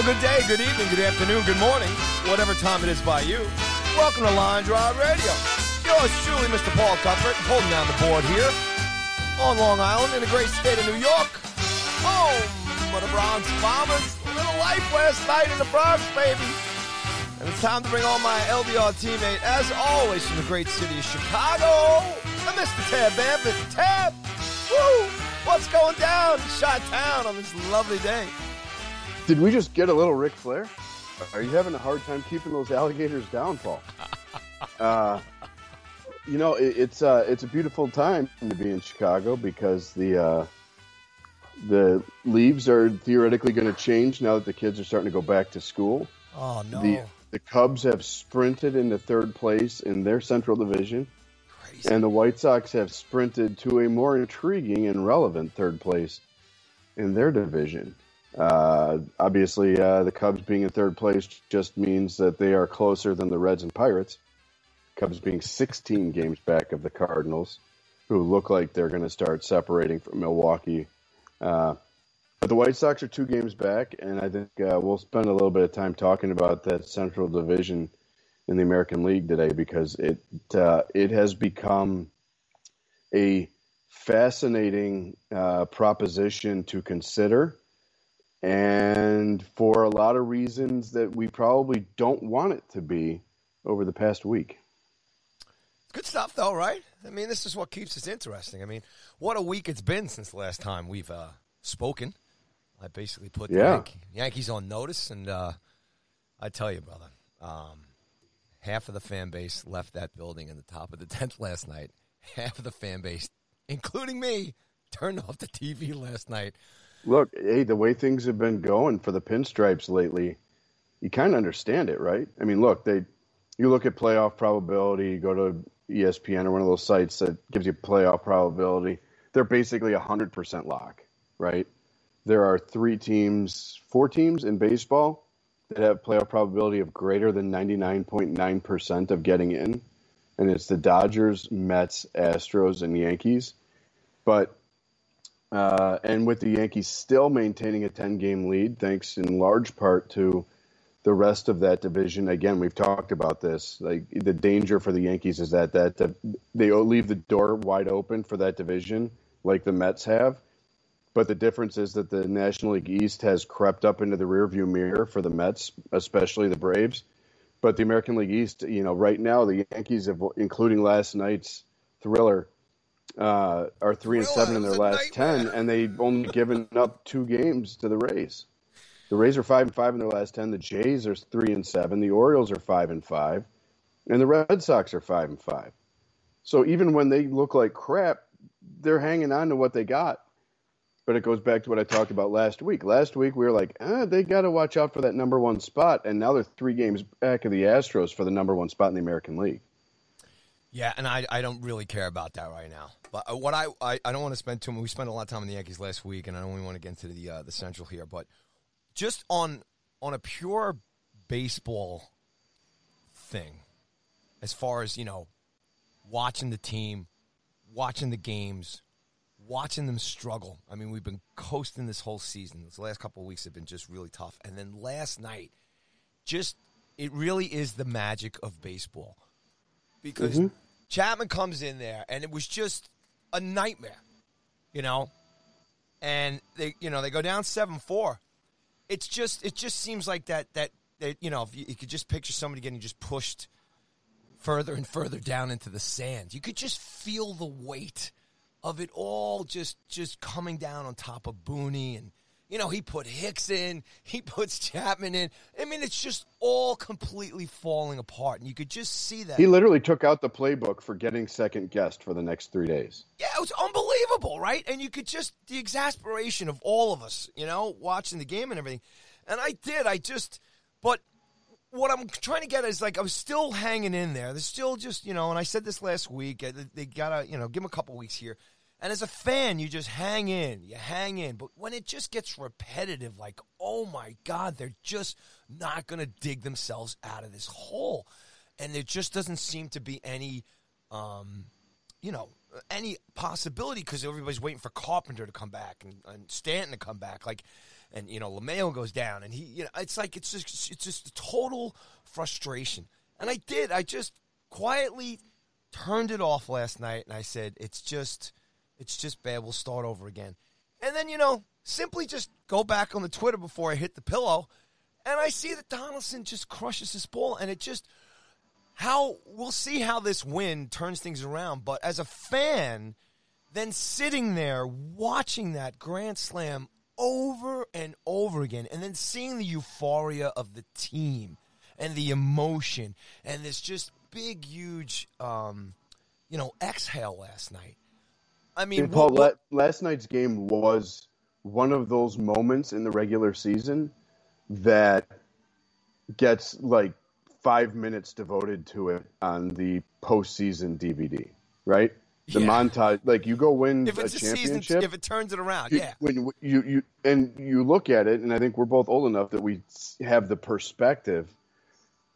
Well, good day, good evening, good afternoon, good morning, whatever time it is by you. Welcome to Line Drive Radio. Yours truly, Mr. Paul Cuthbert, holding down the board here on Long Island in the great state of New York. Home of the Bronx Bombers. A little life last night in the Bronx, baby. And it's time to bring on my LDR teammate, as always, from the great city of Chicago, Mr. Tab Bamford. Tab, woo! What's going down Shot Town on this lovely day? Did we just get a little Ric Flair? Are you having a hard time keeping those alligators down, Paul? Uh, you know, it, it's uh, it's a beautiful time to be in Chicago because the uh, the leaves are theoretically going to change now that the kids are starting to go back to school. Oh no! The the Cubs have sprinted into third place in their Central Division, Crazy. and the White Sox have sprinted to a more intriguing and relevant third place in their division. Uh, obviously, uh, the Cubs being in third place just means that they are closer than the Reds and Pirates. Cubs being 16 games back of the Cardinals, who look like they're going to start separating from Milwaukee. Uh, but the White Sox are two games back, and I think uh, we'll spend a little bit of time talking about that Central Division in the American League today because it uh, it has become a fascinating proposition to consider and for a lot of reasons that we probably don't want it to be over the past week. Good stuff, though, right? I mean, this is what keeps us interesting. I mean, what a week it's been since the last time we've uh, spoken. I basically put the Yeah. Yank- Yankees on notice, and uh, I tell you, brother, um, half of the fan base left that building in the top of the tent last night. Half of the fan base, including me, turned off the TV last night. Look, hey, the way things have been going for the pinstripes lately, you kind of understand it, right? I mean, look, they you look at playoff probability, you go to ESPN or one of those sites that gives you playoff probability. They're basically a hundred percent lock, right? There are three teams, four teams in baseball that have playoff probability of greater than ninety nine point nine percent of getting in, and it's the Dodgers, Mets, Astros, and Yankees. But uh, and with the Yankees still maintaining a 10 game lead, thanks in large part to the rest of that division. Again, we've talked about this. Like the danger for the Yankees is that that, that they leave the door wide open for that division, like the Mets have. But the difference is that the National League East has crept up into the rearview mirror for the Mets, especially the Braves. But the American League East, you know, right now the Yankees have, including last night's thriller, uh, are three and seven in their last ten, and they've only given up two games to the Rays. The Rays are five and five in their last ten. The Jays are three and seven. The Orioles are five and five, and the Red Sox are five and five. So even when they look like crap, they're hanging on to what they got. But it goes back to what I talked about last week. Last week we were like, ah, they got to watch out for that number one spot, and now they're three games back of the Astros for the number one spot in the American League. Yeah, and I, I don't really care about that right now. But uh, what I, I, I don't want to spend too much. We spent a lot of time on the Yankees last week, and I don't even want to get into the uh, the Central here. But just on on a pure baseball thing, as far as you know, watching the team, watching the games, watching them struggle. I mean, we've been coasting this whole season. This last couple of weeks have been just really tough. And then last night, just it really is the magic of baseball because mm-hmm. Chapman comes in there and it was just a nightmare, you know. And they, you know, they go down seven four, it's just it just seems like that that that you know if you, you could just picture somebody getting just pushed further and further down into the sand. You could just feel the weight of it all just just coming down on top of Booney and you know, he put Hicks in, he puts Chapman in. I mean, it's just all completely falling apart, and you could just see that. He literally took out the playbook for getting second guessed for the next three days. Yeah, it was unbelievable, right? And you could just the exasperation of all of us, you know, watching the game and everything. And I did. I just, but what I'm trying to get is like I was still hanging in there. There's still just you know, and I said this last week. uh, They gotta you know give them a couple weeks here. And as a fan, you just hang in, you hang in. But when it just gets repetitive, like, oh my God, they're just not going to dig themselves out of this hole. And there just doesn't seem to be any, um, you know, any possibility because everybody's waiting for Carpenter to come back and, and Stanton to come back. Like, and, you know, LeMahieu goes down. And he, you know, it's like, it's just, it's just total frustration. And I did. I just quietly turned it off last night and I said, it's just it's just bad. We'll start over again. And then, you know, simply just go back on the Twitter before I hit the pillow, and I see that Donaldson just crushes this ball, and it just how we'll see how this win turns things around. But as a fan, then sitting there watching that grand slam over and over again, and then seeing the euphoria of the team and the emotion and this just big, huge, um, you know, exhale last night. I mean, And Paul, what- what- la- last night's game was one of those moments in the regular season that gets like five minutes devoted to it on the postseason DVD, right? The Yeah. montage, like you go win if it's a a season, championship. if it turns it around, you- yeah. When you you and you look at it, and I think we're both old enough that we have the perspective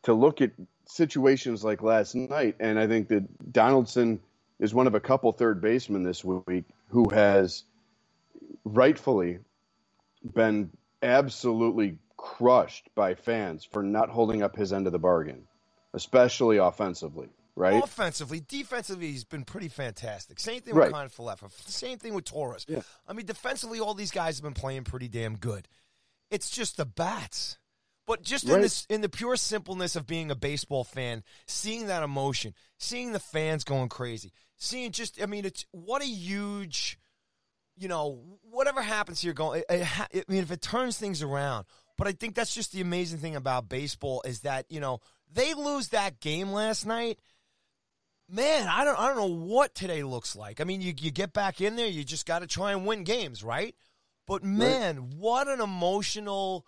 to look at situations like last night, and I think that Donaldson is one of a couple third basemen this week who has rightfully been absolutely crushed by fans for not holding up his end of the bargain, especially offensively, right? Offensively, defensively, he's been pretty fantastic. Same thing Right. with Kiner-Falefa. Same thing with Torres. Yeah. I mean, defensively, all these guys have been playing pretty damn good. It's just the bats. But just in this, in the pure simpleness of being a baseball fan, seeing that emotion, seeing the fans going crazy, seeing just, I mean, it's what a huge, you know, whatever happens here, going. It, it ha- I mean, if it turns things around, but I think that's just the amazing thing about baseball is that you know they lose that game last night man, I don't I don't know what today looks like. I mean, you you get back in there, you just got to try and win games, right? But man, what an emotional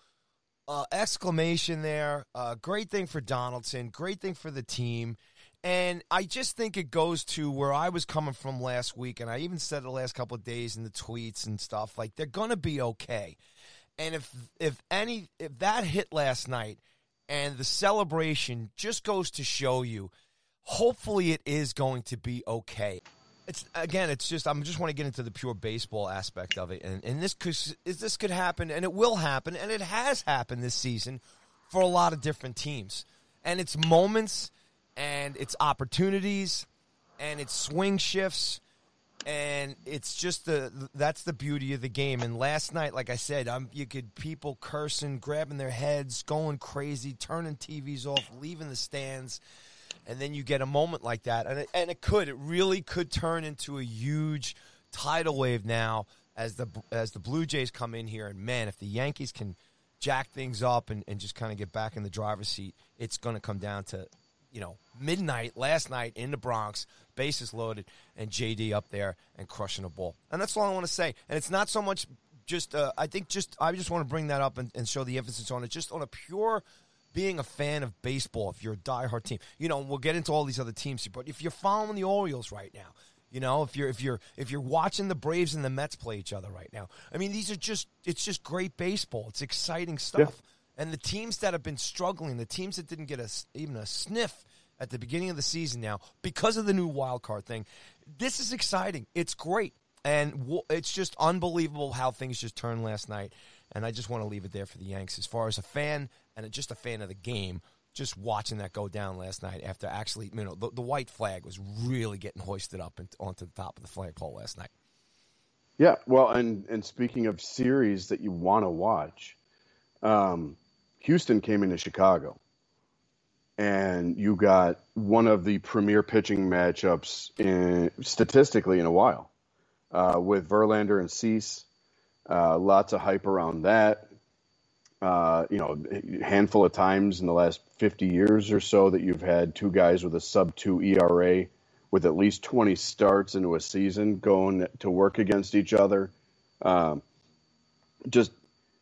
uh, exclamation there! Uh, great thing for Donaldson, great thing for the team. And I just think it goes to where I was coming from last week, and I even said the last couple of days in the tweets and stuff. Like they're gonna be okay. And if if any if that hit last night, and the celebration just goes to show you hopefully it is going to be okay. It's again, it's just I'm just want to get into the pure baseball aspect of it, and and this could is this could happen, and it will happen, and it has happened this season for a lot of different teams, and it's moments, and it's opportunities, and it's swing shifts, and it's just the that's the beauty of the game. And last night, like I said, um, you could people cursing, grabbing their heads, going crazy, turning TVs off, leaving the stands and then you get a moment like that, and it, and it could, it really could turn into a huge tidal wave now as the as the Blue Jays come in here, and man, if the Yankees can jack things up and, and just kind of get back in the driver's seat, it's going to come down to you know midnight last night in the Bronx, bases loaded, and JD up there and crushing a ball, and that's all I want to say. And it's not so much just uh, I think just I just want to bring that up and, and show the emphasis on it, just on a pure being a fan of baseball, if you're a diehard team, you know, we'll get into all these other teams but if you're following the Orioles right now, you know, if you're if you're if you're watching the Braves and the Mets play each other right now, I mean, these are just it's just great baseball. It's exciting stuff, and the teams that have been struggling, the teams that didn't get a, even a sniff at the beginning of the season now because of the new wild card thing, this is exciting. It's great, and it's just unbelievable how things just turned last night. And I just want to leave it there for the Yanks as far as a fan and just a fan of the game. Just watching that go down last night after actually, you know, the, the white flag was really getting hoisted up and onto the top of the flagpole last night. Yeah, well, and and speaking of series that you want to watch, um, Houston came into Chicago, and you got one of the premier pitching matchups in statistically in a while, uh, with Verlander and Cease. Uh, lots of hype around that. Uh, you know, handful of times in the last 50 years or so that you've had two guys with a sub two ERA with at least 20 starts into a season going to work against each other. Um, just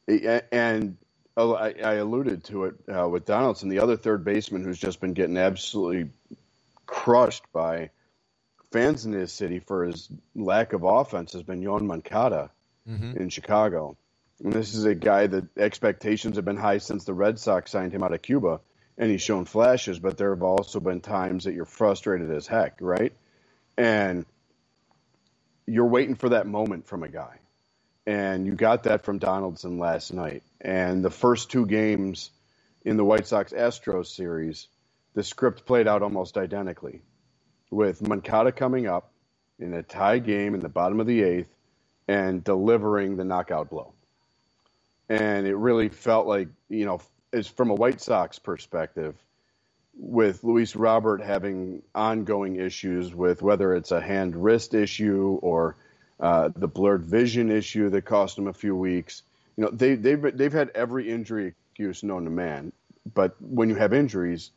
and I, I alluded to it uh, with Donaldson, the other third baseman who's just been getting absolutely crushed by fans in his city for his lack of offense has been Yoan Moncada mm-hmm. in Chicago. And this is a guy that expectations have been high since the Red Sox signed him out of Cuba, and he's shown flashes, but there have also been times that you're frustrated as heck, right? And you're waiting for that moment from a guy and you got that from Donaldson last night. And the first two games in the White Sox Astros series, the script played out almost identically, with Moncada coming up in a tie game in the bottom of the eighth and delivering the knockout blow. And it really felt like, you know, as from a White Sox perspective, with Luis Robert having ongoing issues with whether it's a hand wrist issue or uh, the blurred vision issue that cost him a few weeks. You know, they, they've they've had every injury excuse known to man, but when you have injuries,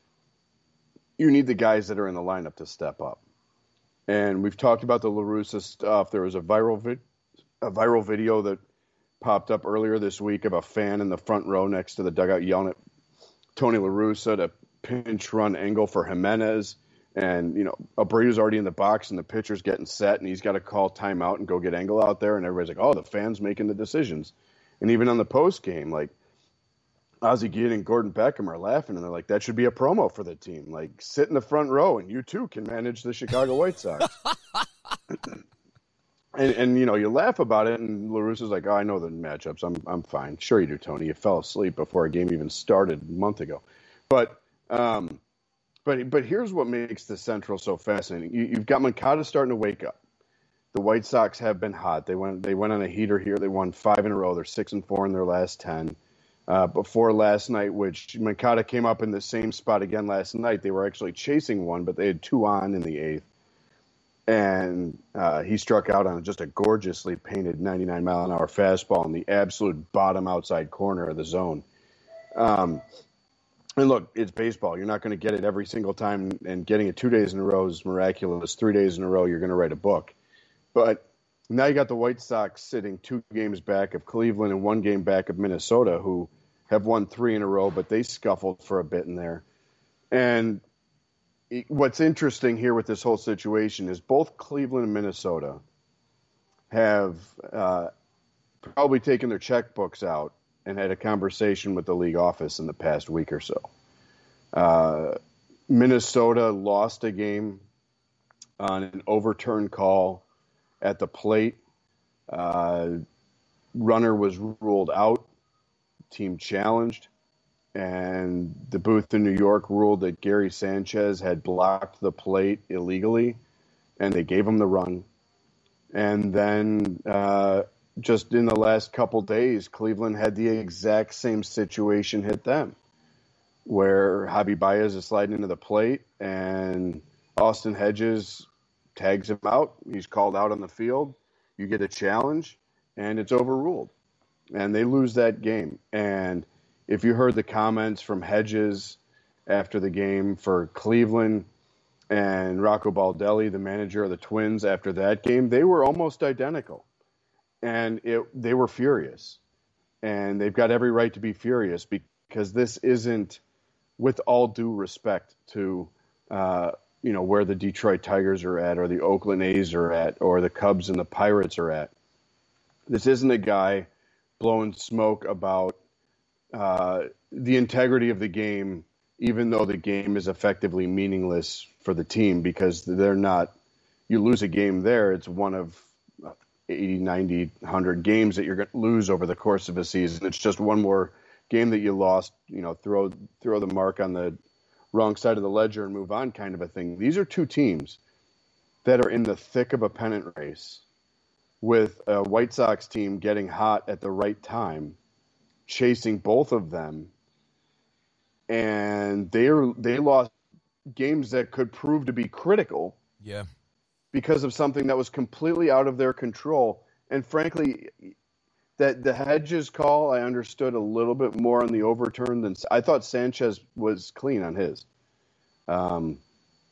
you need the guys that are in the lineup to step up. And we've talked about the La Russa stuff. There was a viral vid- a viral video that popped up earlier this week of a fan in the front row next to the dugout yelling at Tony La Russa to pinch run Engel for Jimenez and you know Abreu's already in the box and the pitcher's getting set and he's got to call timeout and go get Engel out there and everybody's like, oh, the fans making the decisions, and even on the post game, like Ozzie Guillen and Gordon Beckham are laughing and they're like, that should be a promo for the team, like sit in the front row and you too can manage the Chicago White Sox. and and you know you laugh about it and La Russa's like, oh, I know the matchups, I'm I'm fine. Sure you do, Tony. You fell asleep before a game even started a month ago, but. Um, but but here's what makes the Central so fascinating. You, have got Moncada starting to wake up. The White Sox have been hot. They went they went on a heater here. They won five in a row. They're six and four in their last ten. Uh, before last night, which Moncada came up in the same spot again last night. They were actually chasing one, but they had two on in the eighth, and uh, he struck out on just a gorgeously painted 99 mile an hour fastball in the absolute bottom outside corner of the zone. Um, and look, it's baseball. You're not going to get it every single time, and getting it two days in a row is miraculous. Three days in a row, you're going to write a book. But now you got the White Sox sitting two games back of Cleveland and one game back of Minnesota, who have won three in a row, but they scuffled for a bit in there. And what's interesting here with this whole situation is both Cleveland and Minnesota have uh, probably taken their checkbooks out and had a conversation with the league office in the past week or so. Uh, Minnesota lost a game on an overturned call at the plate. Uh, runner was ruled out. Team challenged. And the booth in New York ruled that Gary Sanchez had blocked the plate illegally, and they gave him the run. And then uh, just in the last couple days, Cleveland had the exact same situation hit them, where Javi Baez is sliding into the plate and Austin Hedges tags him out. He's called out on the field. You get a challenge, and it's overruled, and they lose that game. And if you heard the comments from Hedges after the game for Cleveland and Rocco Baldelli, the manager of the Twins, after that game, they were almost identical and it, they were furious, and they've got every right to be furious because this isn't, with all due respect to, uh, you know, where the Detroit Tigers are at, or the Oakland A's are at, or the Cubs and the Pirates are at. This isn't a guy blowing smoke about uh, the integrity of the game, even though the game is effectively meaningless for the team because they're not. You lose a game there, it's one of 80, 90, 100 games that you're going to lose over the course of a season. It's just one more game that you lost, you know, throw throw the mark on the wrong side of the ledger and move on kind of a thing. These are two teams that are in the thick of a pennant race with a White Sox team getting hot at the right time chasing both of them, and they are they lost games that could prove to be critical. Yeah. Because of something that was completely out of their control, and frankly, that the Hedges call I understood a little bit more on the overturn than I thought Sanchez was clean on his. Um,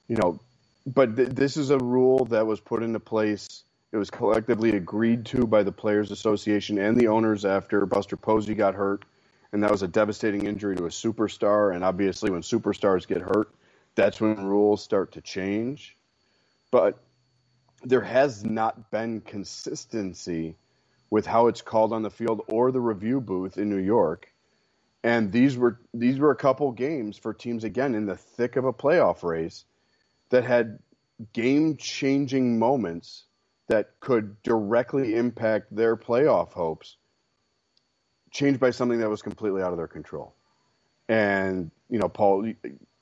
you know, but th- this is a rule that was put into place. It was collectively agreed to by the Players Association and the owners after Buster Posey got hurt, and that was a devastating injury to a superstar. And obviously, when superstars get hurt, that's when rules start to change. But there has not been consistency with how it's called on the field or the review booth in New York. And these were these were a couple games for teams again in the thick of a playoff race that had game changing moments that could directly impact their playoff hopes changed by something that was completely out of their control. And you know, Paul,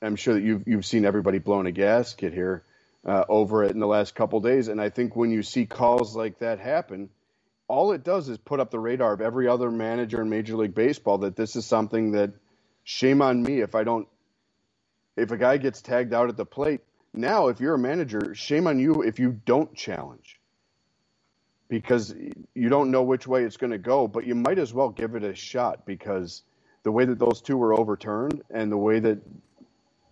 I'm sure that you've you've seen everybody blowing a gasket here uh, over it in the last couple days, and I think when you see calls like that happen, all it does is put up the radar of every other manager in Major League Baseball that this is something that shame on me if I don't if a guy gets tagged out at the plate. Now, if you're a manager, shame on you if you don't challenge because you don't know which way it's going to go, but you might as well give it a shot because the way that those two were overturned and the way that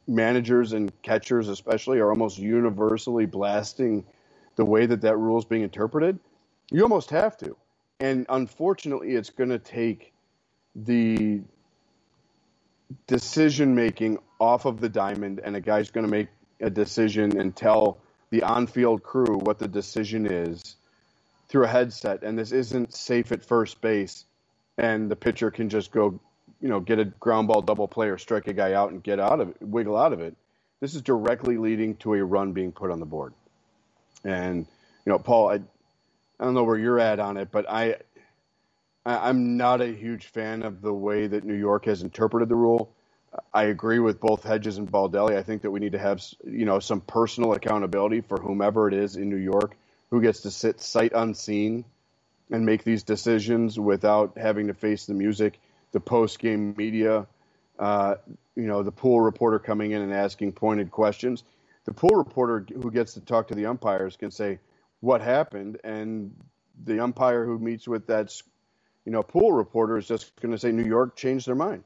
managers and catchers especially are almost universally blasting the way that that rule is being interpreted – you almost have to. And unfortunately, it's going to take the decision making off of the diamond, and a guy's going to make a decision and tell the on field crew what the decision is through a headset. And this isn't safe at first base, and the pitcher can just go, you know, get a ground ball double play or strike a guy out and get out of it, wiggle out of it. This is directly leading to a run being put on the board. And, you know, Paul, I, I don't know where you're at on it, but I, I am not a huge fan of the way that New York has interpreted the rule. I agree with both Hedges and Baldelli. I think that we need to have you know some personal accountability for whomever it is in New York who gets to sit sight unseen and make these decisions without having to face the music, the post game media, uh, you know, the pool reporter coming in and asking pointed questions. The pool reporter who gets to talk to the umpires can say, what happened, and the umpire who meets with that, you know, pool reporter is just going to say New York changed their mind.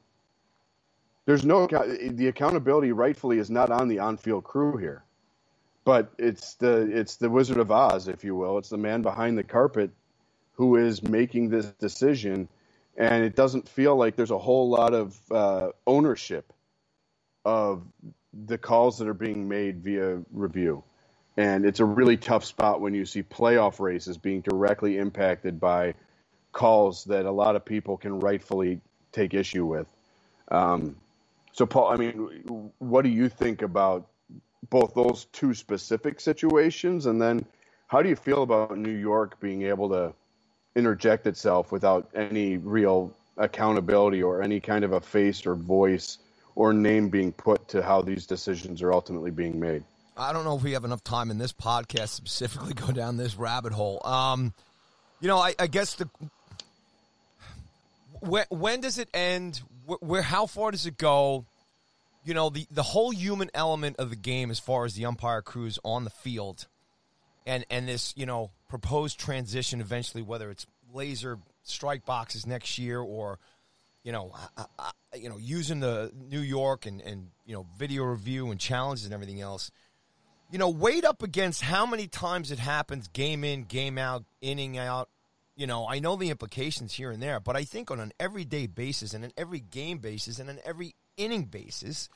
There's no the accountability rightfully is not on the on-field crew here, but it's the it's the Wizard of Oz, if you will. It's the man behind the carpet who is making this decision, and it doesn't feel like there's a whole lot of uh, ownership of the calls that are being made via review. And it's a really tough spot when you see playoff races being directly impacted by calls that a lot of people can rightfully take issue with. Um, so, Paul, I mean, what do you think about both those two specific situations? And then how do you feel about New York being able to interject itself without any real accountability or any kind of a face or voice or name being put to how these decisions are ultimately being made? I don't know if we have enough time in this podcast specifically go down this rabbit hole. Um, you know, I, I guess the when, when does it end? Where, where, how far does it go? You know, the the whole human element of the game, as far as the umpire crews on the field, and and this you know proposed transition eventually, whether it's laser strike boxes next year or you know, you know, using the New York and, and you know video review and challenges and everything else you know, weighed up against how many times it happens game in, game out, inning out. You know, I know the implications here and there, but I think on an everyday basis and an every game basis and an every inning basis,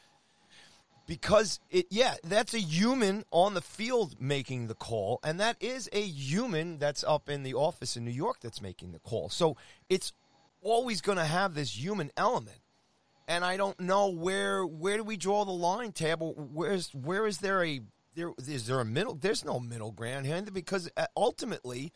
because it, yeah, that's a human on the field making the call, and that is a human that's up in the office in New York that's making the call. So it's always going to have this human element and I don't know where where do we draw the line, Tab? Where's where is there a there is there a middle? There's no middle ground here because uh, ultimately,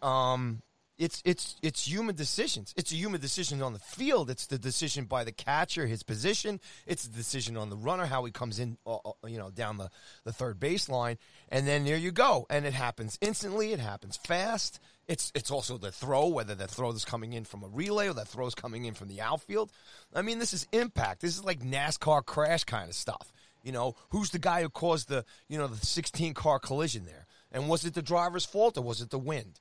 um, it's it's it's human decisions. It's a human decision on the field. It's the decision by the catcher, his position. It's the decision on the runner, how he comes in, uh, uh, you know, down the the third baseline, and then there you go. And it happens instantly. It happens fast. It's it's also the throw, whether the throw is coming in from a relay or that throw is coming in from the outfield. I mean, this is impact. This is like NASCAR crash kind of stuff. You know, who's the guy who caused the you know the 16 car collision there? And was it the driver's fault or was it the wind?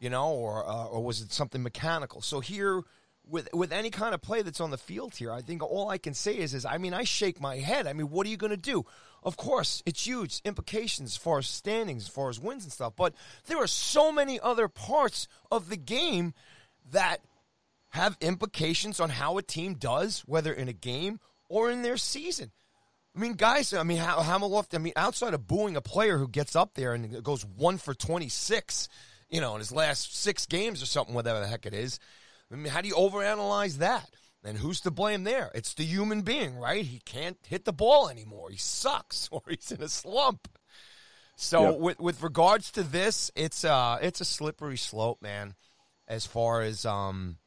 you know, or uh, or was it something mechanical? So here, with with any kind of play that's on the field here, I think all I can say is is I mean I shake my head. I mean, what are you going to do? Of course, it's huge implications as far as standings, as far as wins and stuff. But there are so many other parts of the game that have implications on how a team does, whether in a game or in their season. I mean, guys, I mean, Hamilton, I mean, outside of booing a player who gets up there and goes one for 26, you know, in his last six games or something, whatever the heck it is. I mean, how do you overanalyze that? And who's to blame there? It's the human being, right? He can't hit the ball anymore. He sucks, or he's in a slump. So, yep. with with regards to this, it's uh it's a slippery slope, man. As far as um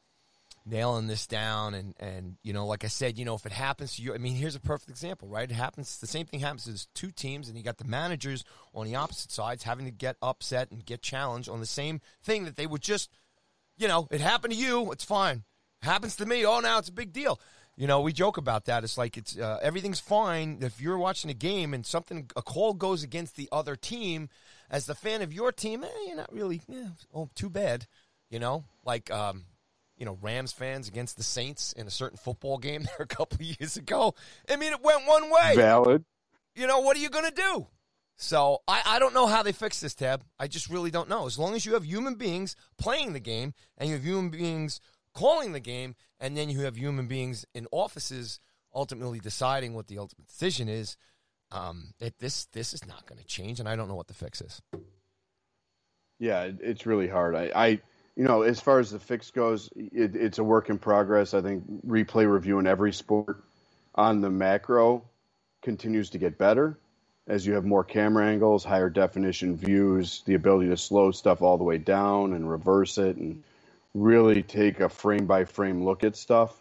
nailing this down and and you know like i said you know if it happens to you i mean here's a perfect example right? It happens the same thing happens to two teams and you got the managers on the opposite sides having to get upset and get challenged on the same thing that they would just you know it happened to you it's fine. It happens to me oh now it's a big deal. You know we joke about that. It's like it's uh, everything's fine if you're watching a game and something a call goes against the other team. As the fan of your team eh, you're not really eh, oh too bad you know? Like um you know, Rams fans against the Saints in a certain football game there a couple of years ago. I mean, it went one way. Valid. You know, what are you going to do? So I, I don't know how they fix this, Tab. I just really don't know. As long as you have human beings playing the game and you have human beings calling the game, and then you have human beings in offices ultimately deciding what the ultimate decision is, um, it, this this is not going to change, and I don't know what the fix is. Yeah, it's really hard. I, I you know, as far as the fix goes, it, it's a work in progress. I think replay review in every sport on the macro continues to get better as you have more camera angles, higher definition views, the ability to slow stuff all the way down and reverse it and really take a frame by frame look at stuff.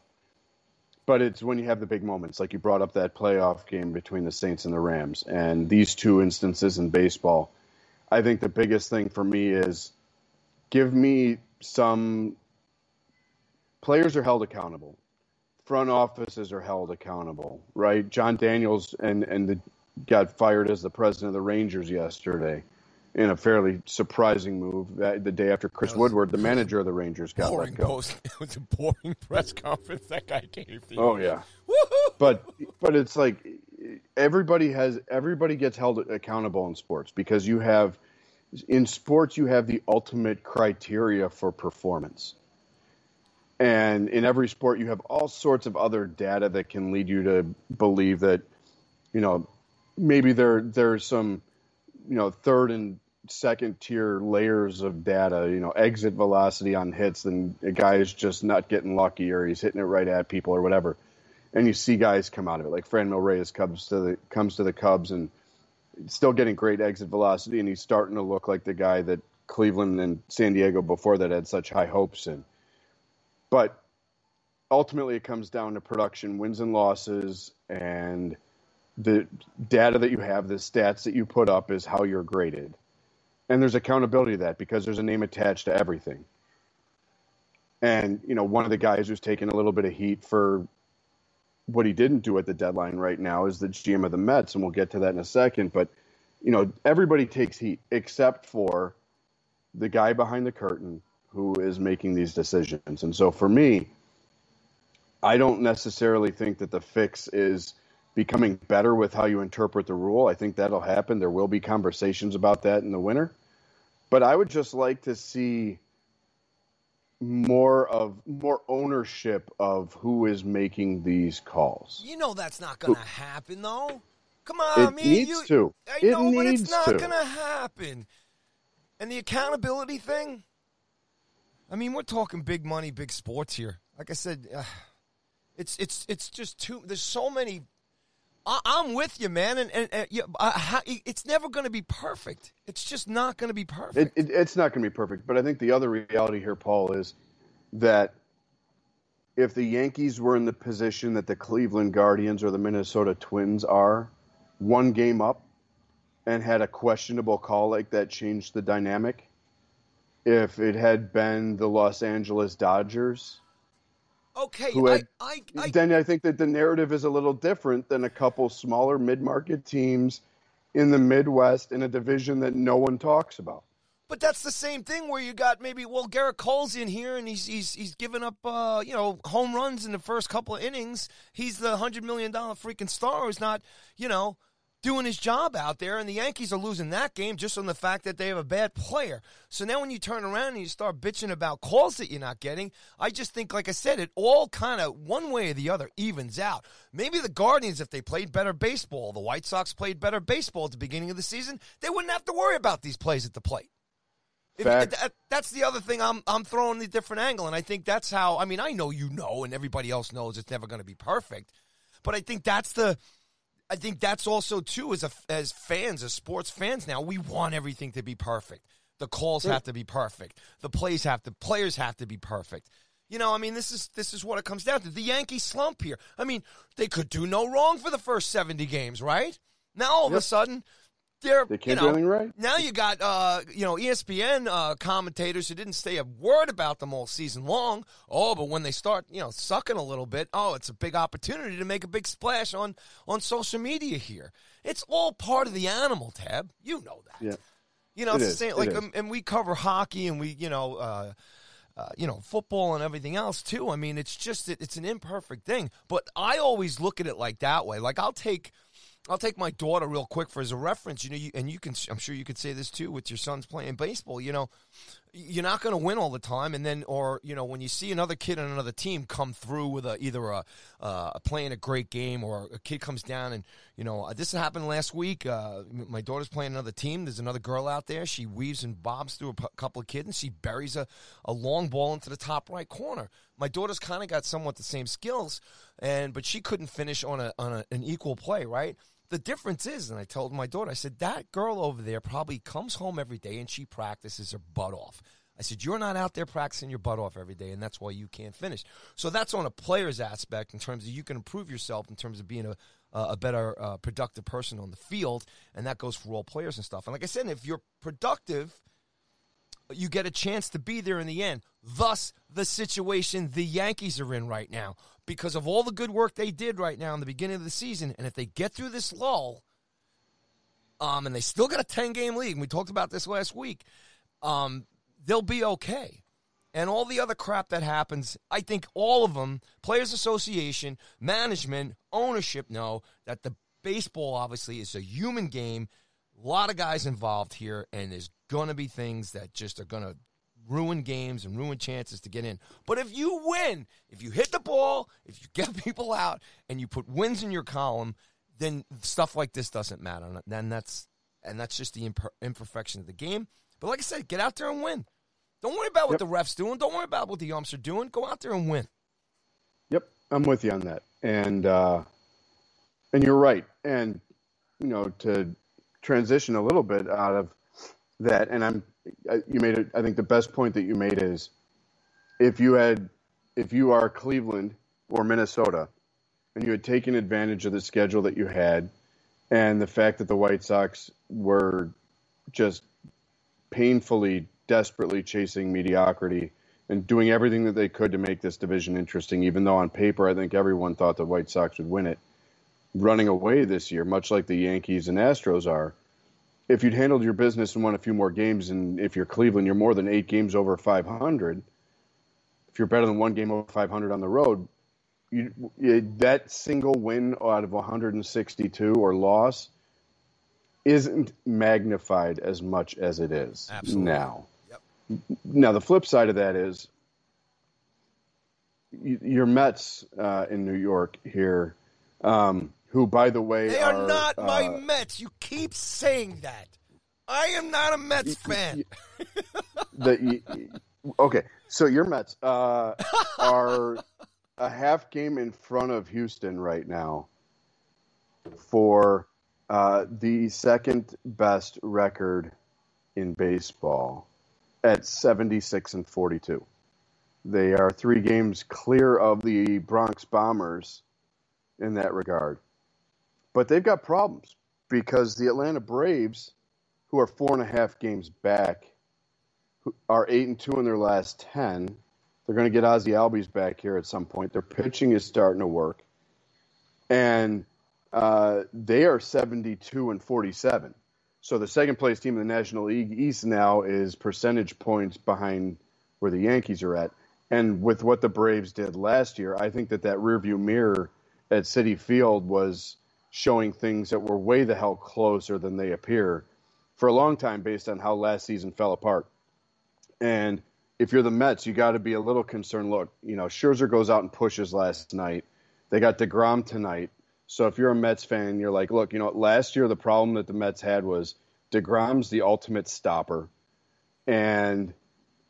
But it's when you have the big moments, like you brought up that playoff game between the Saints and the Rams, and these two instances in baseball. I think the biggest thing for me is give me some players are held accountable. Front offices are held accountable right? Jon daniels and and the, got fired as the president of the rangers yesterday in a fairly surprising move the day after chris woodward the manager of the rangers got let go. post, it was a boring press conference that guy gave oh yeah. But but it's like everybody has everybody gets held accountable in sports because you have – in sports you have the ultimate criteria for performance. And in every sport you have all sorts of other data that can lead you to believe that you know maybe there there's some you know third and second tier layers of data you know exit velocity on hits and a guy is just not getting lucky or he's hitting it right at people or whatever. And you see guys come out of it like Franmil Reyes comes to the comes to the Cubs and still getting great exit velocity, and he's starting to look like the guy that Cleveland and San Diego before that had such high hopes in. But ultimately, it comes down to production, wins and losses, and the data that you have, the stats that you put up, is how you're graded. And there's accountability to that because there's a name attached to everything. And you know, one of the guys who's taking a little bit of heat for what he didn't do at the deadline right now is the GM of the Mets, and we'll get to that in a second. But you know, everybody takes heat except for the guy behind the curtain who is making these decisions. And so for me, I don't necessarily think that the fix is becoming better with how you interpret the rule. I think that'll happen. There will be conversations about that in the winter. But I would just like to see more of more ownership of who is making these calls. You know that's not going to happen though. Come on, it needs you, to. I it know, but it's not going to happen. And the accountability thing. I mean, we're talking big money, big sports here. Like I said, uh, it's it's it's just too. There's so many I, am with you, man, and, and, and yeah, uh, how, it's never going to be perfect. It's just not going to be perfect. It, it, it's not going to be perfect. But I think the other reality here, Paul, is that if the Yankees were in the position that the Cleveland Guardians or the Minnesota Twins are, one game up, and had a questionable call like that changed the dynamic. If it had been the Los Angeles Dodgers, Okay, had, I, I, I, then I think that the narrative is a little different than a couple smaller mid-market teams in the Midwest in a division that no one talks about. But that's the same thing where you got maybe well Gerrit Cole's in here and he's he's he's giving up uh, you know home runs in the first couple of innings. He's the hundred million dollar freaking star who's not you know doing his job out there, and the Yankees are losing that game just on the fact that they have a bad player. So now when you turn around and you start bitching about calls that you're not getting, I just think, like I said, it all kind of one way or the other evens out. Maybe the Guardians, if they played better baseball, the White Sox played better baseball at the beginning of the season, they wouldn't have to worry about these plays at the plate. If, that, that's the other thing I'm I'm throwing the different angle, and I think that's how. I mean, I know you know, and everybody else knows it's never going to be perfect, but I think that's the I think that's also too as a, as fans, as sports fans now, we want everything to be perfect. The calls have to be perfect. The plays have to players have to be perfect. You know, I mean, this is this is what it comes down to. The Yankee slump here. I mean, they could do no wrong for the first seventy games, right? Now all of a sudden, they're they you know, right. Now you got uh, you know ESPN uh, commentators who didn't say a word about them all season long. Oh, but when they start you know sucking a little bit, oh, it's a big opportunity to make a big splash on on social media here. It's all part of the animal, Tab. You know that. Yeah. You know, it it's is. the same. Like, um, and we cover hockey, and we you know. Uh, uh, you know, football and everything else too. I mean, it's just it's an imperfect thing, but I always look at it like that way. Like I'll take I'll take my daughter real quick for as a reference. You know, you, and you can. I'm sure you could say this too with your sons playing baseball. You know, you're not going to win all the time, and then, or you know, when you see another kid on another team come through with a either a uh, playing a great game or a kid comes down and you know this happened last week. Uh, my daughter's playing another team. There's another girl out there. She weaves and bobs through a p- couple of kids, and she buries a, a long ball into the top right corner. My daughter's kind of got somewhat the same skills, and but she couldn't finish on a on a, an equal play, right? The difference is, and I told my daughter, I said, that girl over there probably comes home every day and she practices her butt off. I said, you're not out there practicing your butt off every day, and that's why you can't finish. So that's on a player's aspect in terms of you can improve yourself in terms of being a, a better, uh, productive person on the field, and that goes for all players and stuff. And like I said, if you're productive, you get a chance to be there in the end. Thus, the situation the Yankees are in right now because of all the good work they did right now in the beginning of the season. And if they get through this lull, um, and they still got a 10 game lead, and we talked about this last week, um, they'll be okay. And all the other crap that happens, I think all of them, Players Association, management, ownership, know that the baseball obviously is a human game. A lot of guys involved here, and there's going to be things that just are going to ruin games and ruin chances to get in. But if you win, if you hit the ball, if you get people out, and you put wins in your column, then stuff like this doesn't matter. Then that's and that's just the imper- imperfection of the game. But like I said, get out there and win. Don't worry about what Yep. the refs doing. Don't worry about what the umps are doing. Go out there and win. Yep, I'm with you on that, and uh, and you're right. And you know, to transition a little bit out of that, and I'm you made it. I think the best point that you made is if you had if you are Cleveland or Minnesota, and you had taken advantage of the schedule that you had, and the fact that the White Sox were just painfully, desperately chasing mediocrity and doing everything that they could to make this division interesting, even though on paper I think everyone thought the White Sox would win it. Running away this year, much like the Yankees and Astros are. If you'd handled your business and won a few more games, and if you're Cleveland, you're more than eight games over 500. If you're better than one game over 500 on the road, you, you, that single win out of 162 or loss isn't magnified as much as it is Absolutely. now. Yep. Now the flip side of that is your Mets uh, in New York here, um, who by the way They are not my uh, Mets. You keep saying that. I am not a Mets fan. the, y- okay, so your Mets uh, are a half game in front of Houston right now, for uh, the second best record in baseball at 76 and 42. They are three games clear of the Bronx Bombers in that regard. But they've got problems because the Atlanta Braves, who are four and a half games back, are eight and two in their last ten. They're going to get Ozzie Albies back here at some point. Their pitching is starting to work, and uh, they are seventy-two and forty-seven. So the second place team in the National League East now is percentage points behind where the Yankees are at. And with what the Braves did last year, I think that that rearview mirror at Citi Field was showing things that were way the hell closer than they appear for a long time based on how last season fell apart. And if you're the Mets, you got to be a little concerned. Look, you know, Scherzer goes out and pushes last night. They got DeGrom tonight. So if you're a Mets fan, you're like, look, you know, last year the problem that the Mets had was DeGrom's the ultimate stopper. And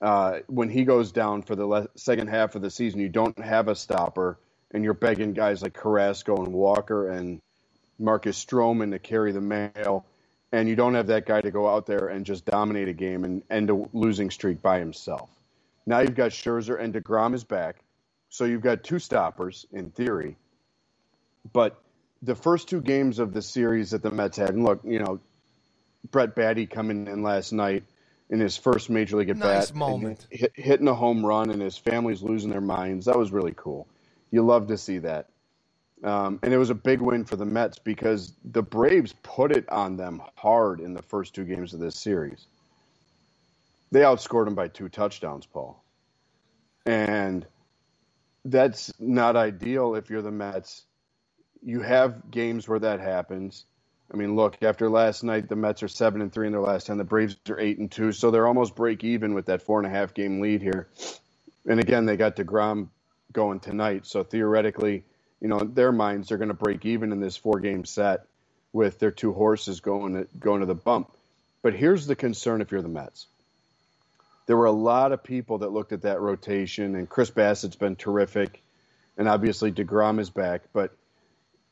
uh, when he goes down for the le- second half of the season, you don't have a stopper, and you're begging guys like Carrasco and Walker and Marcus Stroman to carry the mail and you don't have that guy to go out there and just dominate a game and end a losing streak by himself. Now you've got Scherzer and DeGrom is back, so you've got two stoppers in theory. But the first two games of the series that the Mets had, and look, you know, Brett Baty coming in last night in his first major league at nice bat, moment. Hit, hitting a home run, and his family's losing their minds. That was really cool. You love to see that. Um, and it was a big win for the Mets because the Braves put it on them hard in the first two games of this series. They outscored them by two touchdowns, Paul. And that's not ideal if you're the Mets. You have games where that happens. I mean, look, after last night, the Mets are seven and three in their last ten. The Braves are eight and two, so they're almost break even with that four and a half game lead here. And again, they got Degrom going tonight, so theoretically, you know, in their minds, they're going to break even in this four game set with their two horses going to, going to the bump. But here's the concern if you're the Mets. There were a lot of people that looked at that rotation, and Chris Bassitt's been terrific, and obviously DeGrom is back, but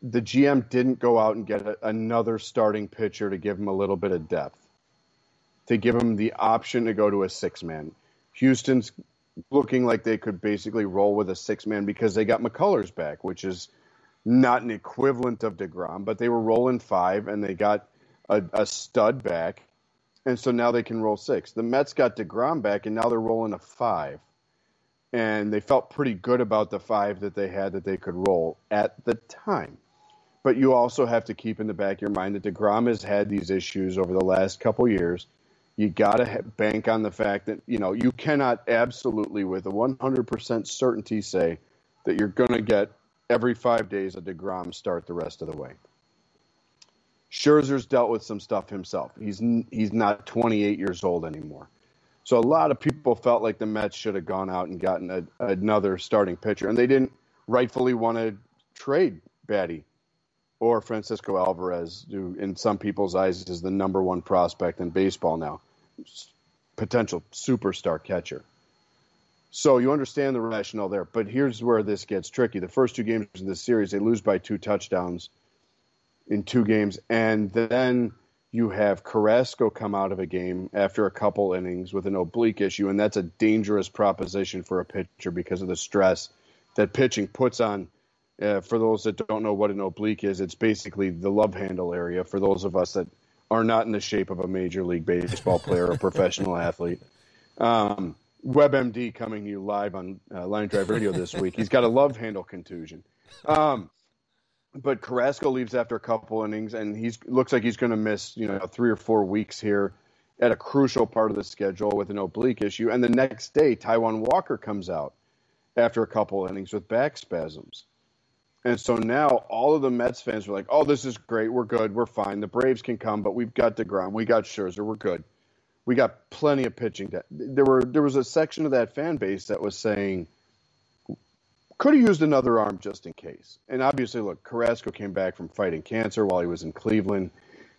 the GM didn't go out and get a, another starting pitcher to give him a little bit of depth, to give him the option to go to a six man. Houston's looking like they could basically roll with a six man because they got McCullers back, which is not an equivalent of DeGrom, but they were rolling five and they got a, a stud back. And so now they can roll six. The Mets got DeGrom back and now they're rolling a five. And they felt pretty good about the five that they had that they could roll at the time. But you also have to keep in the back of your mind that DeGrom has had these issues over the last couple years you got to bank on the fact that you know you cannot absolutely with a 100% certainty say that you're going to get every five days a Degrom start the rest of the way. Scherzer's dealt with some stuff himself. He's he's not 28 years old anymore. So a lot of people felt like the Mets should have gone out and gotten a, another starting pitcher, and they didn't rightfully want to trade Baty or Francisco Alvarez, who in some people's eyes is the number one prospect in baseball now, potential superstar catcher. So you understand the rationale there. But here's where this gets tricky. The first two games in this series, they lose by two touchdowns in two games. And then you have Carrasco come out of a game after a couple innings with an oblique issue. And that's a dangerous proposition for a pitcher because of the stress that pitching puts on – uh, for those that don't know what an oblique is, it's basically the love handle area for those of us that are not in the shape of a major league baseball player or professional athlete. Um, WebMD coming to you live on uh, Line Drive Radio this week. He's got a love handle contusion. Um, but Carrasco leaves after a couple innings, and he's looks like he's going to miss you know three or four weeks here at a crucial part of the schedule with an oblique issue. And the next day, Taijuan Walker comes out after a couple innings with back spasms. And so now all of the Mets fans are like, "Oh, this is great. We're good. We're fine. The Braves can come, but we've got Degrom. We got Scherzer. We're good. We got plenty of pitching." There were there was a section of that fan base that was saying, "Could have used another arm just in case." And obviously, look, Carrasco came back from fighting cancer while he was in Cleveland,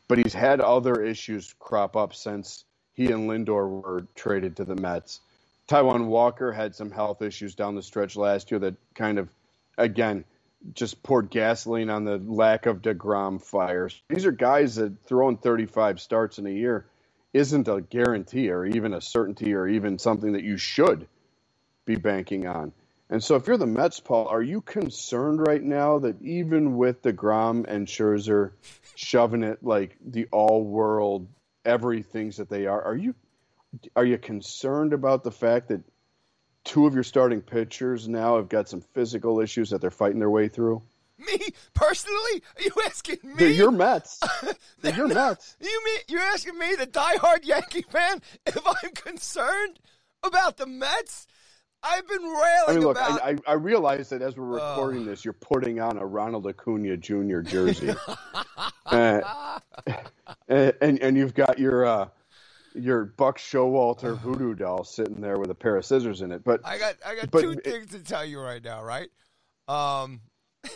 but he's had other issues crop up since he and Lindor were traded to the Mets. Taijuan Walker had some health issues down the stretch last year that kind of, again just poured gasoline on the lack of DeGrom fires. These are guys that throwing 35 starts in a year isn't a guarantee or even a certainty or even something that you should be banking on. And so if you're the Mets, Paul, are you concerned right now that even with DeGrom and Scherzer shoving it like the all world everything's that they are, are you are you concerned about the fact that two of your starting pitchers now have got some physical issues that they're fighting their way through? Me personally? Are you asking me? They're your Mets. They're your Mets. You mean you're asking me, the diehard Yankee fan, if I'm concerned about the Mets? I've been railing I mean, look, about. I, I, I realize that as we're recording this, you're putting on a Ronald Acuna Jr. jersey, uh, and, and and you've got your uh, your Buck Showalter voodoo doll sitting there with a pair of scissors in it. But I got I got but two things to tell you right now, right? Um,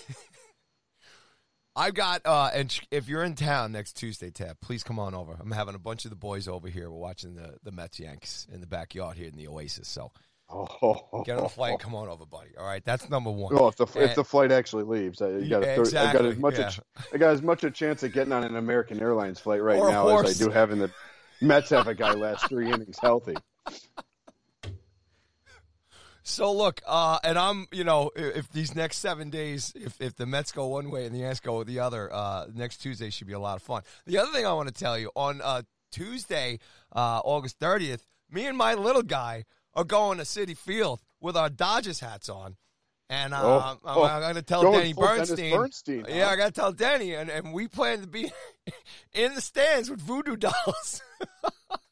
I've got uh, and if you're in town next Tuesday, Tab, please come on over. I'm having a bunch of the boys over here. We're watching the the Mets Yanks in the backyard here in the Oasis. So oh, get on the flight and come on over, buddy. All right, that's number one. Well, if the if the flight actually leaves, I, you got a third, I got as much yeah. a, ch- I got as much a chance of getting on an American Airlines flight right Or now as I do having the Mets have a guy last three innings healthy. So look, uh, and I'm, you know, if these next seven days, if, if the Mets go one way and the Yanks go the other, uh, next Tuesday should be a lot of fun. The other thing I want to tell you on uh, Tuesday, uh, August 30th, me and my little guy are going to Citi Field with our Dodgers hats on. And uh, Oh, I'm, oh, I'm going to tell Danny Bernstein. Bernstein, Yeah, huh? I got to tell Danny, and, and we plan to be in the stands with voodoo dolls.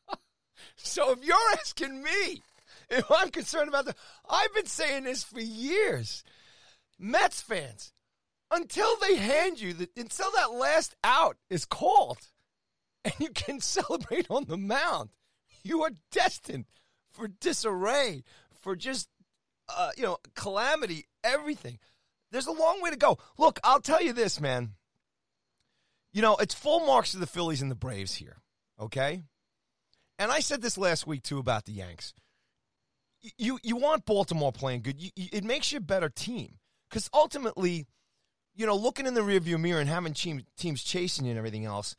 so if you're asking me, if I'm concerned about the, I've been saying this for years. Mets fans, until they hand you the, until that last out is called, and you can celebrate on the mound, you are destined for disarray, for just uh, you know calamity, everything. There's a long way to go. Look, I'll tell you this, man. You know, it's full marks to the Phillies and the Braves here, okay? And I said this last week too about the Yanks you you want Baltimore playing good. You, you, it makes you a better team because ultimately, you know, looking in the rearview mirror and having team, teams chasing you and everything else,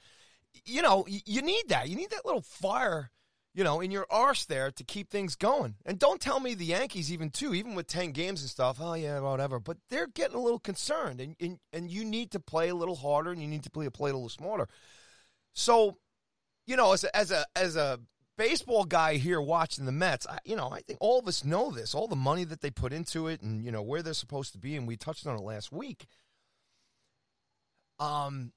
you know, you, you need that. You need that little fire, you know, in your arse there to keep things going. And don't tell me the Yankees even too, even with ten games and stuff. Oh yeah, whatever. But they're getting a little concerned, and and, and you need to play a little harder, and you need to play play a little smarter. So, you know, as a, as a as a baseball guy here watching the Mets, I, you know, I think all of us know this, all the money that they put into it, and you know where they're supposed to be, and we touched on it last week. Um,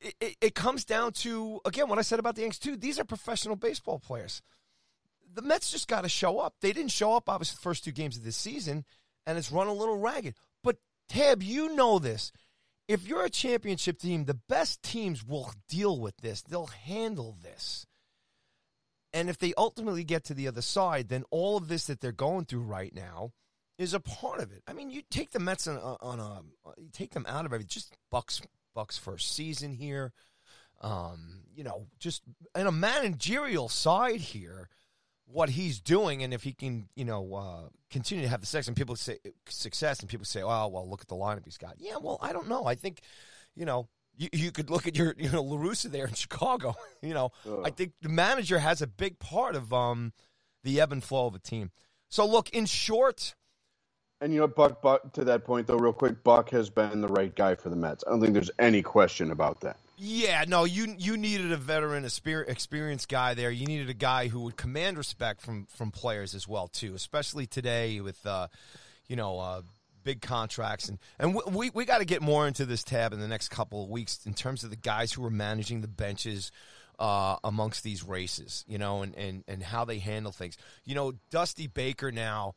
it, it, it comes down to again what I said about the Yankees too. These are professional baseball players. The Mets just got to show up. They didn't show up obviously the first two games of this season, and it's run a little ragged. But Tab, you know this. If you're a championship team, the best teams will deal with this. They'll handle this. And if they ultimately get to the other side, then all of this that they're going through right now is a part of it. I mean, you take the Mets on, a- on a, you take them out of everything. Just Bucks, Bucks first season here. Um, you know, just in a managerial side here, what he's doing, and if he can, you know, uh, continue to have the sex, and people say success, and people say, "Oh, well, look at the lineup he's got." Yeah, well, I don't know. I think, you know, you, you could look at your, you know, La Russa there in Chicago. You know, I think the manager has a big part of um, the ebb and flow of a team. So, look, in short, And you know, Buck, Buck, to that point though, real quick, Buck has been the right guy for the Mets. I don't think there's any question about that. Yeah, no, you you needed a veteran, experienced guy there. You needed a guy who would command respect from from players as well too, especially today with uh, you know uh, big contracts and and we, we got to get more into this tab in the next couple of weeks in terms of the guys who are managing the benches. Uh, amongst these races, you know, and, and, and how they handle things. You know, Dusty Baker now,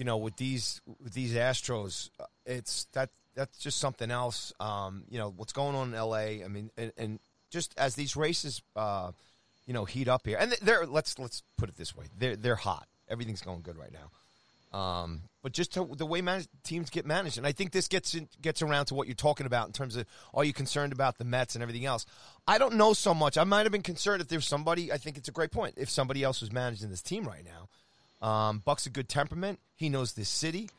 you know, with these with these Astros, uh, it's that that's just something else. Um, you know, what's going on in L.A. I mean, and, and just as these races, uh, you know, heat up here, and they're let's let's put it this way, they're they're hot. Everything's going good right now. Um, but just to, the way managed, teams get managed, and I think this gets in, gets around to what you're talking about in terms of are you concerned about the Mets and everything else. I don't know so much. I might have been concerned if there's somebody. I think it's a great point. If somebody else was managing this team right now, um, Buck's a good temperament. He knows this city.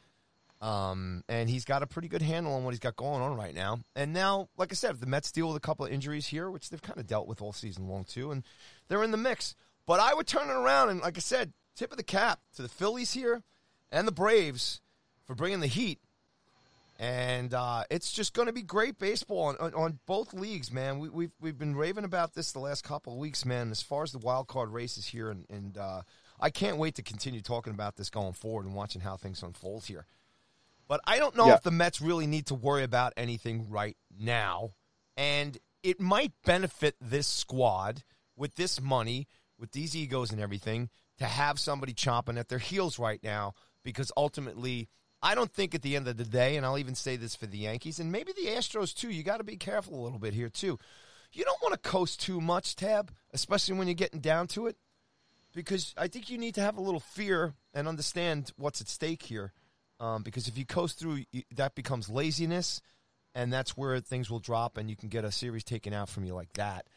Um, and he's got a pretty good handle on what he's got going on right now. And now, like I said, the Mets deal with a couple of injuries here, which they've kind of dealt with all season long too, and they're in the mix. But I would turn it around and, like I said, tip of the cap to the Phillies here and the Braves for bringing the heat. And uh, it's just going to be great baseball on, on, on both leagues, man. We, we've we've been raving about this the last couple of weeks, man. As far as the wild card races here, and, and uh, I can't wait to continue talking about this going forward and watching how things unfold here. But I don't know Yeah. if the Mets really need to worry about anything right now. And it might benefit this squad with this money, with these egos and everything, to have somebody chomping at their heels right now because ultimately, I don't think at the end of the day, and I'll even say this for the Yankees and maybe the Astros too, you got to be careful a little bit here too. You don't want to coast too much, Tab, especially when you're getting down to it because I think you need to have a little fear and understand what's at stake here. Um, because if you coast through, you, that becomes laziness, and that's where things will drop, and you can get a series taken out from you like that,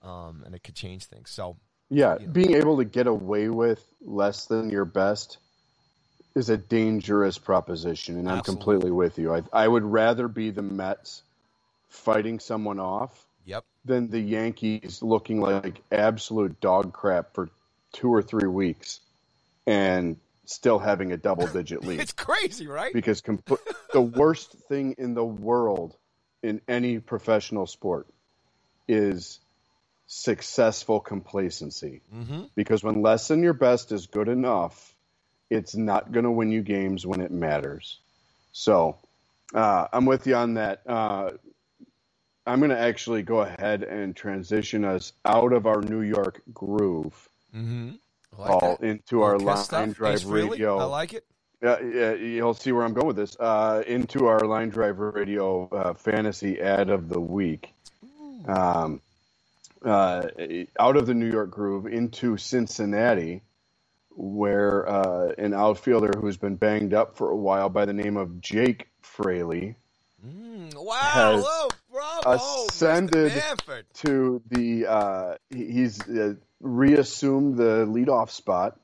um, and it could change things. So, Yeah, you know. being able to get away with less than your best is a dangerous proposition, and I'm completely with you. I, I would rather be the Mets fighting someone off yep, than the Yankees looking like absolute dog crap for two or three weeks and still having a double digit lead. it's crazy, right? because comp- the worst thing in the world in any professional sport is successful complacency. Mm-hmm. Because when less than your best is good enough, it's not going to win you games when it matters. So uh, I'm with you on that. Uh, I'm going to actually go ahead and transition us out of our New York groove, Mm-hmm. all into our line stuff. drive Ace Frehley, radio. I like it. Yeah, yeah, you'll see where I'm going with this. Uh, into our line drive radio uh, fantasy ad of the week. Um, uh, out of the New York groove into Cincinnati, where uh, an outfielder who's been banged up for a while by the name of Jake Fraley Mm, wow, has hello, bravo, ascended to the uh, he's uh, reassumed the leadoff spot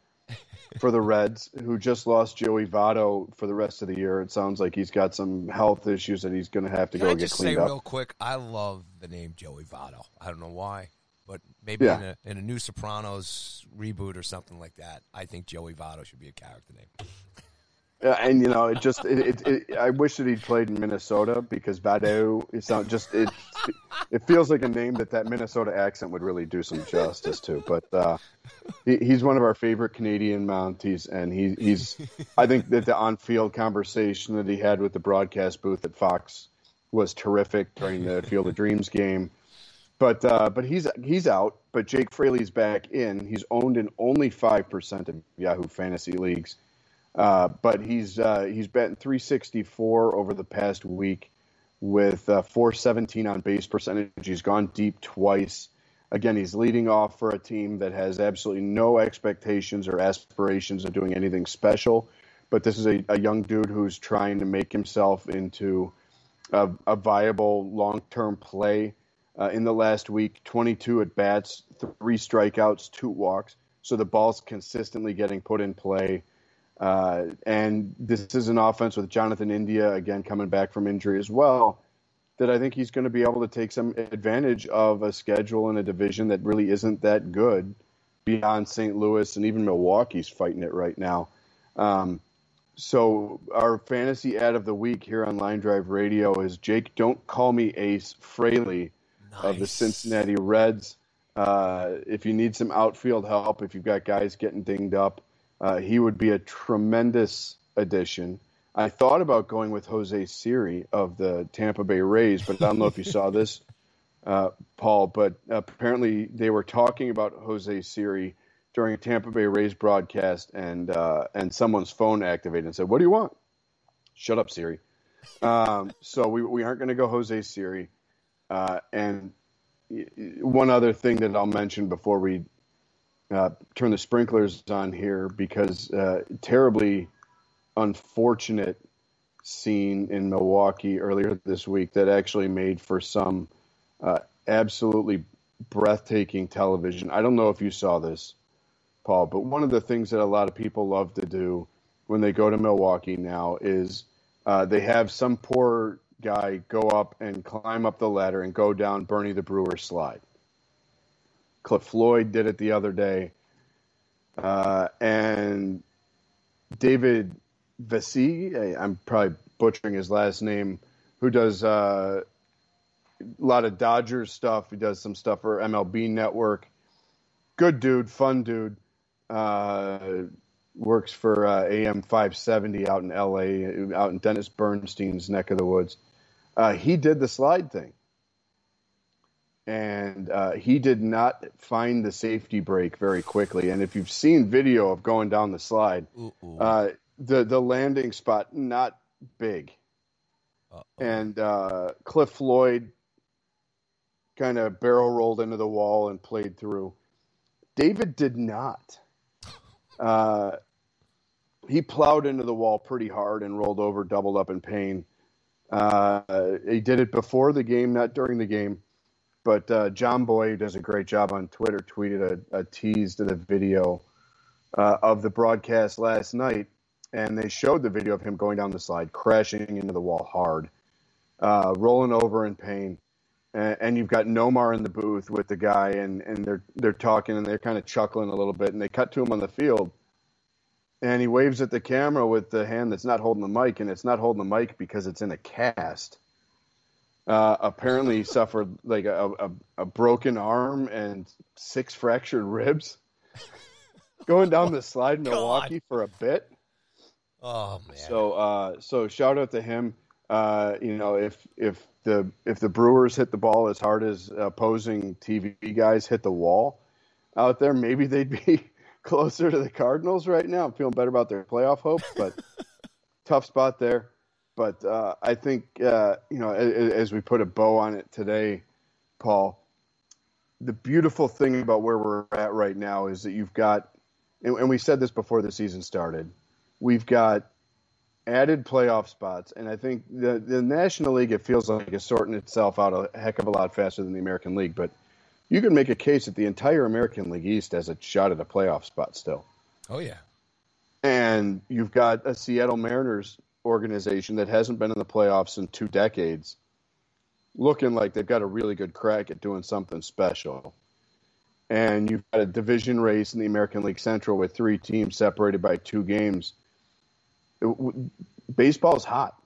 for the Reds, who just lost Joey Votto for the rest of the year. It sounds like he's got some health issues that he's going to have to Can go I get just say cleaned up. real quick? I love the name Joey Votto. I don't know why, but maybe Yeah. in, a, in a new Sopranos reboot or something like that, I think Joey Votto should be a character name. And you know, it just it, it, it, I wish that he'd played in Minnesota because Vado it's not just it it feels like a name that that Minnesota accent would really do some justice to. But uh, he, he's one of our favorite Canadian Mounties, and he, he's I think that the on-field conversation that he had with the broadcast booth at Fox was terrific during the Field of Dreams game. But uh, but he's he's out. But Jake Fraley's back in. He's owned in only five percent of Yahoo fantasy leagues. Uh, but he's uh, he's batting 364 over the past week with uh, 417 on base percentage. He's gone deep twice. Again, he's leading off for a team that has absolutely no expectations or aspirations of doing anything special. But this is a, a young dude who's trying to make himself into a, a viable long term play. Uh, in the last week, 22 at bats, three strikeouts, two walks. So the ball's consistently getting put in play. Uh, and this is an offense with Jonathan India again coming back from injury as well. That I think he's going to be able to take some advantage of a schedule and a division that really isn't that good beyond St. Louis and even Milwaukee's fighting it right now. Um, so our fantasy ad of the week here on Line Drive Radio is Jake. Don't call me Ace Fraley of the Cincinnati Reds. Uh, if you need some outfield help, if you've got guys getting dinged up, uh, he would be a tremendous addition. I thought about going with Jose Siri of the Tampa Bay Rays, but I don't know if you saw this, uh, Paul. But apparently they were talking about Jose Siri during a Tampa Bay Rays broadcast, and uh, and someone's phone activated and said, "What do you want?" Shut up, Siri. Um, so we we aren't going to go Jose Siri. Uh, and one other thing that I'll mention before we uh, turn the sprinklers on here, because uh, terribly unfortunate scene in Milwaukee earlier this week that actually made for some uh, absolutely breathtaking television. I don't know if you saw this, Paul, but one of the things that a lot of people love to do when they go to Milwaukee now is Uh, they have some poor guy go up and climb up the ladder and go down Bernie the Brewer slide. Cliff Floyd did it the other day. Uh, and David Vesey, I'm probably butchering his last name, who does uh, a lot of Dodgers stuff. He does some stuff for MLB Network. Good dude, fun dude. Uh, works for uh, AM 570 out in LA, out in Dennis Bernstein's neck of the woods. Uh, he did the slide thing. And uh, he did not find the safety brake very quickly. And if you've seen video of going down the slide, uh, the the landing spot not big. Uh-oh. And uh, Cliff Floyd kind of barrel rolled into the wall and played through. David did not. Uh, he plowed into the wall pretty hard and rolled over, doubled up in pain. Uh, he did it before the game, not during the game. But uh, Jomboy who does a great job on Twitter. Tweeted a, a tease to the video uh, of the broadcast last night, and they showed the video of him going down the slide, crashing into the wall hard, uh, rolling over in pain. And, and, you've got Nomar in the booth with the guy, and, and they're they're talking and they're kind of chuckling a little bit, and they cut to him on the field, and he waves at the camera with the hand that's not holding the mic, and it's not holding the mic because it's in a cast. Uh, apparently, suffered like a, a, a, broken arm and six fractured ribs. Going down the slide in Milwaukee for a bit. Oh man! So, uh, so shout out to him. Uh, you know, if if the if the Brewers hit the ball as hard as opposing TV guys hit the wall out there, maybe they'd be closer to the Cardinals right now. I'm feeling better about their playoff hopes, but tough spot there. But uh, I think uh, you know, as, as, we put a bow on it today, Paul, the beautiful thing about where we're at right now is that you've got, and, and we said this before the season started, we've got added playoff spots, and I think the the National League it feels like it's sorting itself out a heck of a lot faster than the American League, but you can make a case that the entire American League East has a shot at a playoff spot still. Oh yeah. And you've got a Seattle Mariners organization that hasn't been in the playoffs in two decades, looking like they've got a really good crack at doing something special. And you've got a division race in the American League Central with three teams separated by two games. Baseball is hot,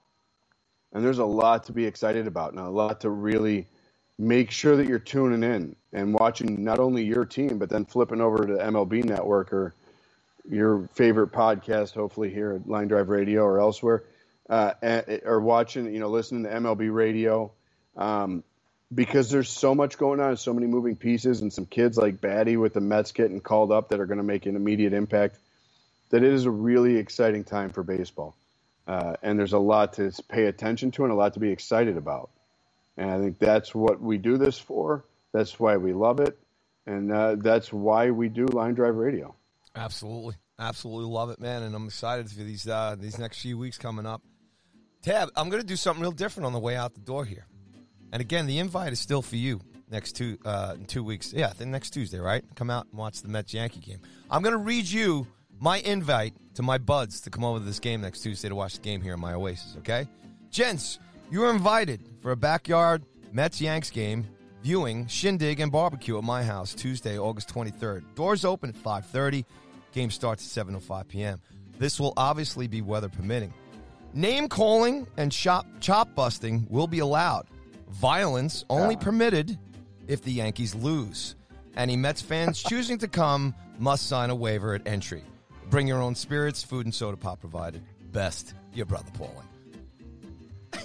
and there's a lot to be excited about, and a lot to really make sure that you're tuning in and watching not only your team, but then flipping over to MLB Network or your favorite podcast, hopefully here at Line Drive Radio or elsewhere, uh, or watching, you know, listening to MLB Radio, um, because there's so much going on, so many moving pieces, and some kids like Baty with the Mets getting called up that are going to make an immediate impact. That it is a really exciting time for baseball, uh, and there's a lot to pay attention to and a lot to be excited about. And I think that's what we do this for. That's why we love it, and uh, that's why we do Line Drive Radio. Absolutely, absolutely love it, man. And I'm excited for these uh, these next few weeks coming up. Tab, I'm going to do something real different on the way out the door here. And again, the invite is still for you next two uh, in two weeks. Yeah, the next Tuesday, right? Come out and watch the Mets Yankee game. I'm going to read you my invite to my buds to come over to this game next Tuesday to watch the game here in my Oasis. Okay, gents, you are invited for a backyard Mets Yanks game viewing, shindig, and barbecue at my house Tuesday, August 23rd. Doors open at 5:30. Game starts at 7:05 p.m. This will obviously be weather permitting. Name calling and shop chop busting will be allowed. Violence only yeah. permitted if the Yankees lose. Any Mets fans choosing to come must sign a waiver at entry. Bring your own spirits, food and soda pop provided. Best, your brother Pauling.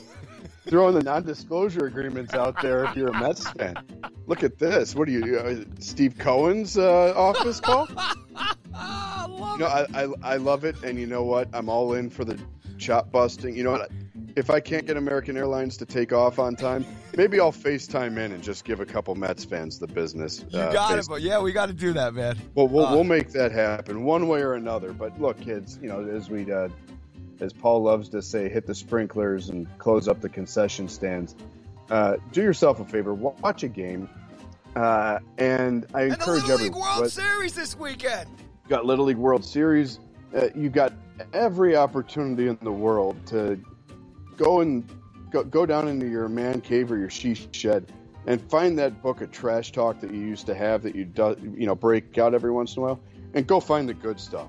throwing the non-disclosure agreements out there if you're a Mets fan. Look at this. What are you, uh, Steve Cohen's uh, office call? you know, I, I, I love it, and you know what? I'm all in for the chop busting. You know what? If I can't get American Airlines to take off on time, maybe I'll FaceTime in and just give a couple Mets fans the business. You uh, got it, but yeah, we got to do that, man. Well, we'll, uh, we'll make that happen one way or another. But look, kids, you know, as we uh, as Paul loves to say, hit the sprinklers and close up the concession stands. Uh, do yourself a favor, watch a game, uh, and I and encourage everyone. League World Series this weekend. You got Little League World Series. Uh, you got every opportunity in the world to go and go, go down into your man cave or your she shed and find that book of trash talk that you used to have that you do, you know break out every once in a while and go find the good stuff.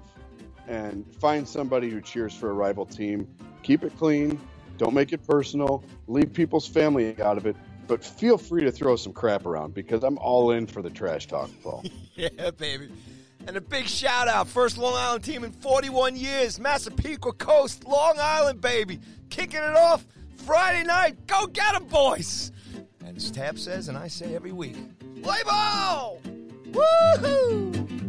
And find somebody who cheers for a rival team. Keep it clean. Don't make it personal. Leave people's family out of it. But feel free to throw some crap around because i'm all in for the trash talk paul. Yeah baby and a big shout out, first Long Island team in 41 years, Massapequa Coast, Long Island, baby. Kicking it off Friday night. Go get 'em, boys! And as Tab says, and I say every week, play ball! Woohoo!